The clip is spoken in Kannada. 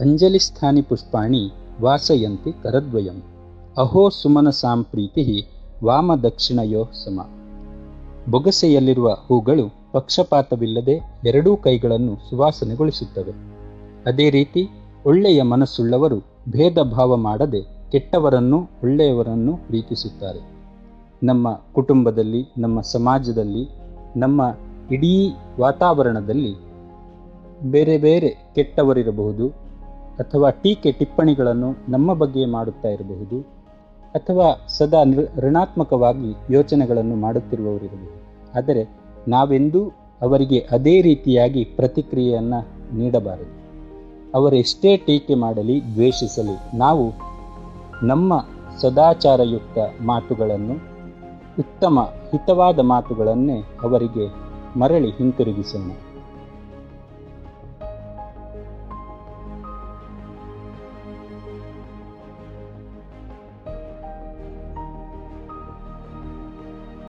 ಅಂಜಲಿಸ್ಥಾನಿ ಪುಷ್ಪಾಣಿ ವಾಸಯಂತಿ ಕರದ್ವಯಂ. ಅಹೋ ಸುಮನಸಾಂ ಪ್ರೀತಿ ವಾಮ ದಕ್ಷಿಣಯೋ ಸಮ. ಬೊಗಸೆಯಲ್ಲಿರುವ ಹೂಗಳು ಪಕ್ಷಪಾತವಿಲ್ಲದೆ ಎರಡೂ ಕೈಗಳನ್ನು ಸುವಾಸನೆಗೊಳಿಸುತ್ತವೆ. ಅದೇ ರೀತಿ ಒಳ್ಳೆಯ ಮನಸ್ಸುಳ್ಳವರು ಭೇದ ಭಾವ ಮಾಡದೆ ಕೆಟ್ಟವರನ್ನು ಒಳ್ಳೆಯವರನ್ನು ಪ್ರೀತಿಸುತ್ತಾರೆ. ನಮ್ಮ ಕುಟುಂಬದಲ್ಲಿ, ನಮ್ಮ ಸಮಾಜದಲ್ಲಿ, ನಮ್ಮ ಇಡೀ ವಾತಾವರಣದಲ್ಲಿ ಬೇರೆ ಬೇರೆ ಕೆಟ್ಟವರಿರಬಹುದು. ಅಥವಾ ಟೀಕೆ ಟಿಪ್ಪಣಿಗಳನ್ನು ನಮ್ಮ ಬಗ್ಗೆ ಮಾಡುತ್ತಾ ಇರಬಹುದು, ಅಥವಾ ಸದಾ ಋಣಾತ್ಮಕವಾಗಿ ಯೋಚನೆಗಳನ್ನು ಮಾಡುತ್ತಿರುವವರಿರಬಹುದು ಆದರೆ ನಾವೆಂದೂ ಅವರಿಗೆ ಅದೇ ರೀತಿಯಾಗಿ ಪ್ರತಿಕ್ರಿಯೆಯನ್ನು ನೀಡಬಾರದು. ಅವರೆಷ್ಟೇ ಟೀಕೆ ಮಾಡಲಿ, ದ್ವೇಷಿಸಲಿ, ನಾವು ನಮ್ಮ ಸದಾಚಾರಯುಕ್ತ ಮಾತುಗಳನ್ನು, ಉತ್ತಮ ಹಿತವಾದ ಮಾತುಗಳನ್ನೇ ಅವರಿಗೆ ಮರಳಿ ಹಿಂತಿರುಗಿಸೋಣ.